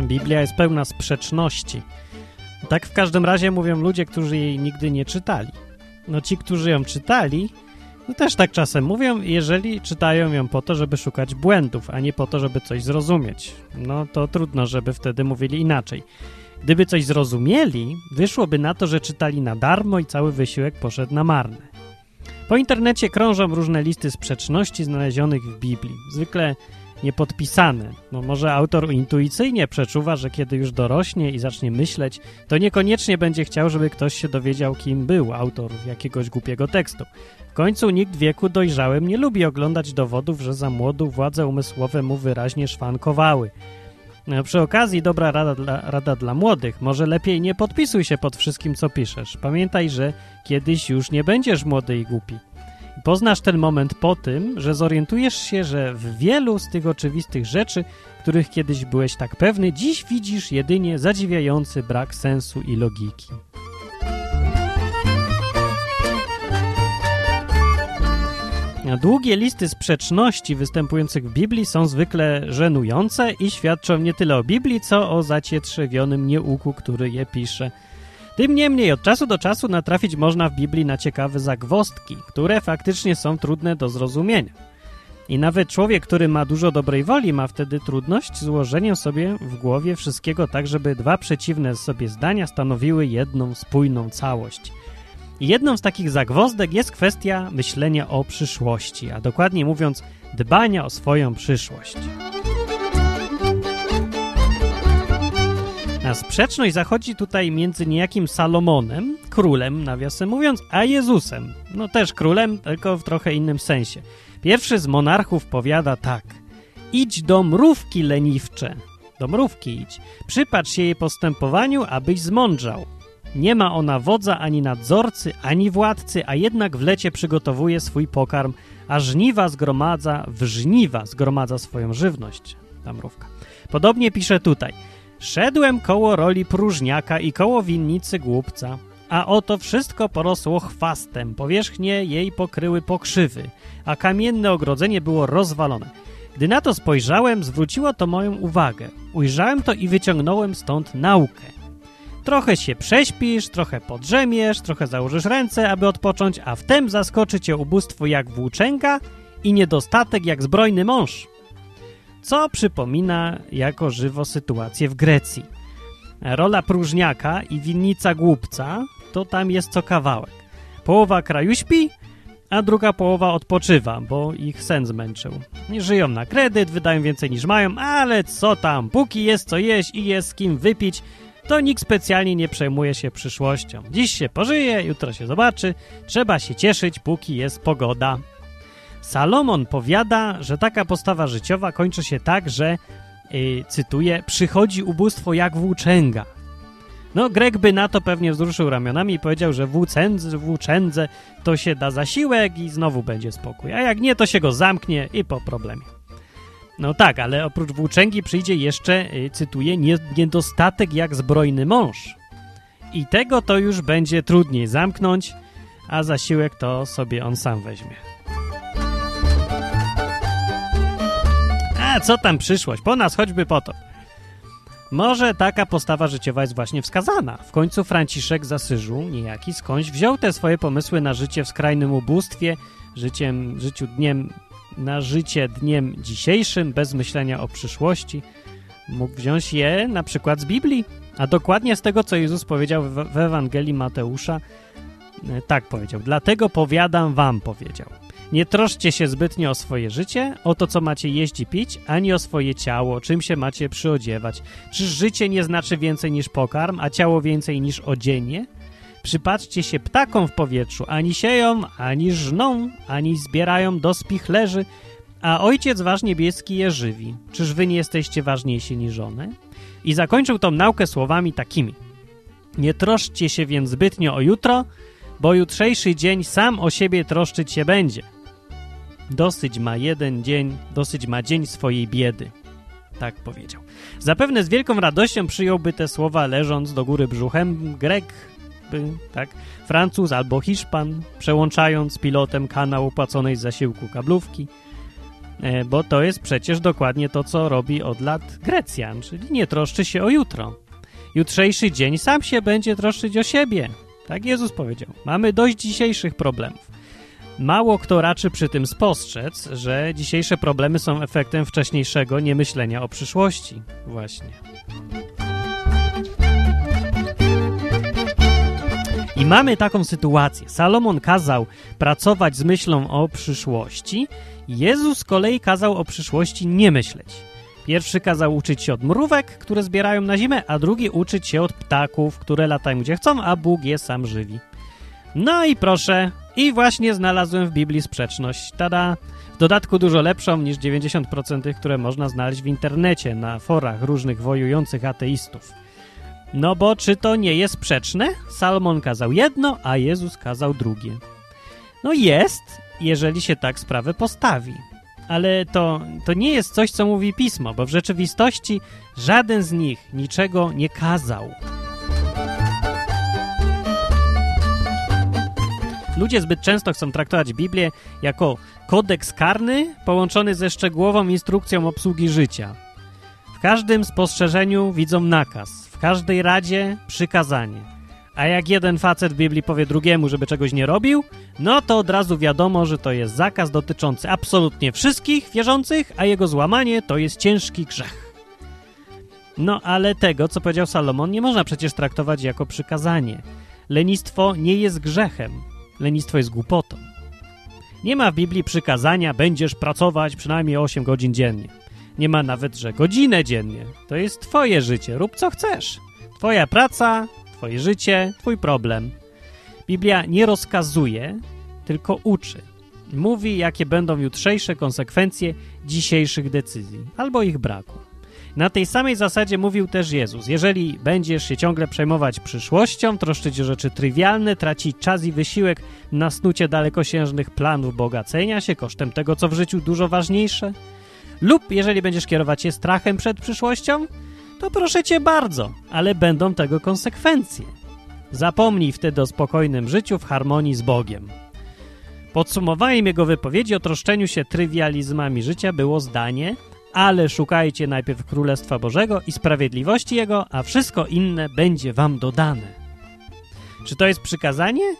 Biblia jest pełna sprzeczności. Tak w każdym razie mówią ludzie, którzy jej nigdy nie czytali. No ci, którzy ją czytali, no też tak czasem mówią, jeżeli czytają ją po to, żeby szukać błędów, a nie po to, żeby coś zrozumieć. No to trudno, żeby wtedy mówili inaczej. Gdyby coś zrozumieli, wyszłoby na to, że czytali na darmo i cały wysiłek poszedł na marne. Po internecie krążą różne listy sprzeczności znalezionych w Biblii, zwykle niepodpisane. No może autor intuicyjnie przeczuwa, że kiedy już dorośnie i zacznie myśleć, to niekoniecznie będzie chciał, żeby ktoś się dowiedział, kim był autor jakiegoś głupiego tekstu. W końcu nikt w wieku dojrzałym nie lubi oglądać dowodów, że za młodu władze umysłowe mu wyraźnie szwankowały. No, przy okazji dobra rada dla, rada dla młodych. Może lepiej nie podpisuj się pod wszystkim, co piszesz. Pamiętaj, że kiedyś już nie będziesz młody i głupi. Poznasz ten moment po tym, że zorientujesz się, że w wielu z tych oczywistych rzeczy, których kiedyś byłeś tak pewny, dziś widzisz jedynie zadziwiający brak sensu i logiki. Długie listy sprzeczności występujących w Biblii są zwykle żenujące i świadczą nie tyle o Biblii, co o zacietrzewionym nieuku, który je pisze. Tym niemniej od czasu do czasu natrafić można w Biblii na ciekawe zagwostki, które faktycznie są trudne do zrozumienia. I nawet człowiek, który ma dużo dobrej woli, ma wtedy trudność z ułożeniem sobie w głowie wszystkiego tak, żeby dwa przeciwne sobie zdania stanowiły jedną spójną całość. I jedną z takich zagwozdek jest kwestia myślenia o przyszłości, a dokładniej mówiąc, dbania o swoją przyszłość. Sprzeczność zachodzi tutaj między niejakim Salomonem, królem, nawiasem mówiąc, a Jezusem. No też królem, tylko w trochę innym sensie. Pierwszy z monarchów powiada tak. Idź do mrówki leniwcze. Do mrówki idź. Przypatrz się jej postępowaniu, abyś zmądrzał. Nie ma ona wodza ani nadzorcy, ani władcy, a jednak w lecie przygotowuje swój pokarm, a żniwa zgromadza, w żniwa zgromadza swoją żywność. Ta mrówka. Podobnie pisze tutaj. Szedłem koło roli próżniaka i koło winnicy głupca, a oto wszystko porosło chwastem, powierzchnie jej pokryły pokrzywy, a kamienne ogrodzenie było rozwalone. Gdy na to spojrzałem, zwróciło to moją uwagę. Ujrzałem to i wyciągnąłem stąd naukę. Trochę się prześpisz, trochę podrzemiesz, trochę założysz ręce, aby odpocząć, a wtem zaskoczy cię ubóstwo jak włóczęga i niedostatek jak zbrojny mąż co przypomina jako żywo sytuację w Grecji. Rola próżniaka i winnica głupca to tam jest co kawałek. Połowa kraju śpi, a druga połowa odpoczywa, bo ich sen zmęczył. Żyją na kredyt, wydają więcej niż mają, ale co tam, póki jest co jeść i jest z kim wypić, to nikt specjalnie nie przejmuje się przyszłością. Dziś się pożyje, jutro się zobaczy, trzeba się cieszyć, póki jest pogoda. Salomon powiada, że taka postawa życiowa kończy się tak, że, yy, cytuję, przychodzi ubóstwo jak włóczęga. No, Grek by na to pewnie wzruszył ramionami i powiedział, że włóczędze, włóczędze to się da zasiłek i znowu będzie spokój, a jak nie, to się go zamknie i po problemie. No tak, ale oprócz włóczęgi przyjdzie jeszcze, yy, cytuję, niedostatek jak zbrojny mąż. I tego to już będzie trudniej zamknąć, a zasiłek to sobie on sam weźmie. Co tam przyszłość? Po nas choćby po to. Może taka postawa życiowa jest właśnie wskazana. W końcu Franciszek z Asyżu, niejaki skądś, wziął te swoje pomysły na życie w skrajnym ubóstwie, życiem, życiu dniem, na życie dniem dzisiejszym, bez myślenia o przyszłości. Mógł wziąć je na przykład z Biblii, a dokładnie z tego, co Jezus powiedział w, w Ewangelii Mateusza. E, tak powiedział. Dlatego powiadam wam, powiedział. Nie troszcie się zbytnio o swoje życie, o to, co macie jeść i pić, ani o swoje ciało, czym się macie przyodziewać. Czyż życie nie znaczy więcej niż pokarm, a ciało więcej niż odzienie? Przypatrzcie się ptakom w powietrzu, ani sieją, ani żną, ani zbierają do spichlerzy, a Ojciec Wasz Niebieski je żywi. Czyż wy nie jesteście ważniejsi niż one? I zakończył tą naukę słowami takimi. Nie troszcie się więc zbytnio o jutro, bo jutrzejszy dzień sam o siebie troszczyć się będzie – Dosyć ma jeden dzień, dosyć ma dzień swojej biedy. Tak powiedział. Zapewne z wielką radością przyjąłby te słowa leżąc do góry brzuchem Grek, by, tak, Francuz albo Hiszpan, przełączając pilotem kanał płaconej z zasiłku kablówki. E, bo to jest przecież dokładnie to, co robi od lat Grecjan, czyli nie troszczy się o jutro. Jutrzejszy dzień sam się będzie troszczyć o siebie. Tak Jezus powiedział. Mamy dość dzisiejszych problemów. Mało kto raczy przy tym spostrzec, że dzisiejsze problemy są efektem wcześniejszego niemyślenia o przyszłości. Właśnie. I mamy taką sytuację. Salomon kazał pracować z myślą o przyszłości, Jezus z kolei kazał o przyszłości nie myśleć. Pierwszy kazał uczyć się od mrówek, które zbierają na zimę, a drugi uczyć się od ptaków, które latają gdzie chcą, a Bóg je sam żywi. No i proszę, i właśnie znalazłem w Biblii sprzeczność. Tada! W dodatku dużo lepszą niż 90% tych, które można znaleźć w internecie, na forach różnych wojujących ateistów. No bo czy to nie jest sprzeczne? Salomon kazał jedno, a Jezus kazał drugie. No jest, jeżeli się tak sprawę postawi. Ale to, to nie jest coś, co mówi pismo, bo w rzeczywistości żaden z nich niczego nie kazał. Ludzie zbyt często chcą traktować Biblię jako kodeks karny połączony ze szczegółową instrukcją obsługi życia. W każdym spostrzeżeniu widzą nakaz, w każdej radzie przykazanie. A jak jeden facet w Biblii powie drugiemu, żeby czegoś nie robił, no to od razu wiadomo, że to jest zakaz dotyczący absolutnie wszystkich wierzących, a jego złamanie to jest ciężki grzech. No ale tego, co powiedział Salomon, nie można przecież traktować jako przykazanie. Lenistwo nie jest grzechem, lenistwo jest głupotą. Nie ma w Biblii przykazania, będziesz pracować przynajmniej 8 godzin dziennie. Nie ma nawet, że godzinę dziennie. To jest twoje życie, rób co chcesz. Twoja praca, twoje życie, twój problem. Biblia nie rozkazuje, tylko uczy. Mówi, jakie będą jutrzejsze konsekwencje dzisiejszych decyzji albo ich braku. Na tej samej zasadzie mówił też Jezus. Jeżeli będziesz się ciągle przejmować przyszłością, troszczyć o rzeczy trywialne, tracić czas i wysiłek na snucie dalekosiężnych planów bogacenia się kosztem tego, co w życiu dużo ważniejsze, lub jeżeli będziesz kierować się strachem przed przyszłością, to proszę cię bardzo, ale będą tego konsekwencje. Zapomnij wtedy o spokojnym życiu w harmonii z Bogiem. Podsumowaniem jego wypowiedzi o troszczeniu się trywializmami życia było zdanie, ale szukajcie najpierw Królestwa Bożego i sprawiedliwości Jego, a wszystko inne będzie wam dodane. Czy to jest przykazanie?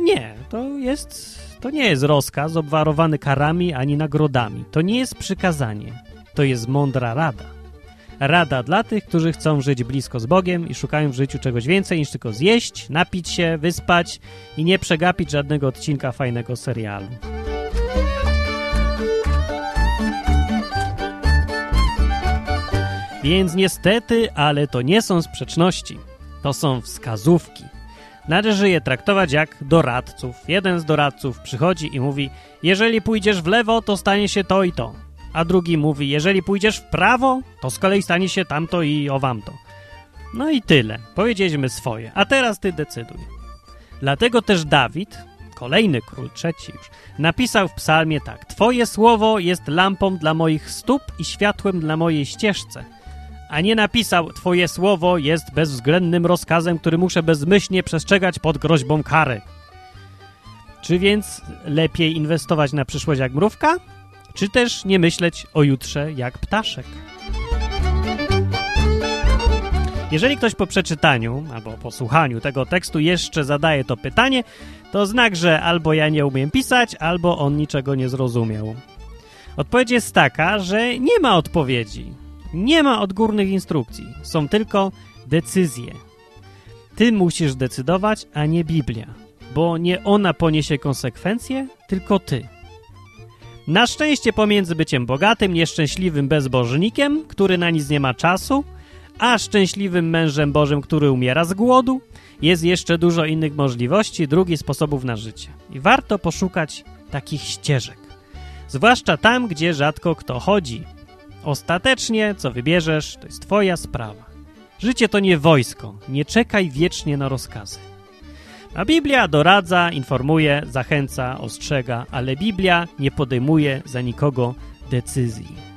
Nie, to jest, to nie jest rozkaz obwarowany karami ani nagrodami. To nie jest przykazanie. To jest mądra rada. Rada dla tych, którzy chcą żyć blisko z Bogiem i szukają w życiu czegoś więcej niż tylko zjeść, napić się, wyspać i nie przegapić żadnego odcinka fajnego serialu. Więc niestety, ale to nie są sprzeczności. To są wskazówki. Należy je traktować jak doradców. Jeden z doradców przychodzi i mówi: Jeżeli pójdziesz w lewo, to stanie się to i to. A drugi mówi: Jeżeli pójdziesz w prawo, to z kolei stanie się tamto i owamto. No i tyle. Powiedzieliśmy swoje. A teraz ty decyduj. Dlatego też Dawid, kolejny król, trzeci już, napisał w psalmie tak: Twoje słowo jest lampą dla moich stóp i światłem dla mojej ścieżce a nie napisał Twoje słowo jest bezwzględnym rozkazem, który muszę bezmyślnie przestrzegać pod groźbą kary. Czy więc lepiej inwestować na przyszłość jak mrówka, czy też nie myśleć o jutrze jak ptaszek? Jeżeli ktoś po przeczytaniu albo po słuchaniu tego tekstu jeszcze zadaje to pytanie, to znak, że albo ja nie umiem pisać, albo on niczego nie zrozumiał. Odpowiedź jest taka, że nie ma odpowiedzi. Nie ma odgórnych instrukcji, są tylko decyzje. Ty musisz decydować, a nie Biblia, bo nie ona poniesie konsekwencje, tylko ty. Na szczęście pomiędzy byciem bogatym, nieszczęśliwym bezbożnikiem, który na nic nie ma czasu, a szczęśliwym mężem Bożym, który umiera z głodu, jest jeszcze dużo innych możliwości, drugich sposobów na życie. I warto poszukać takich ścieżek. Zwłaszcza tam, gdzie rzadko kto chodzi, Ostatecznie, co wybierzesz, to jest twoja sprawa. Życie to nie wojsko, nie czekaj wiecznie na rozkazy. A Biblia doradza, informuje, zachęca, ostrzega, ale Biblia nie podejmuje za nikogo decyzji.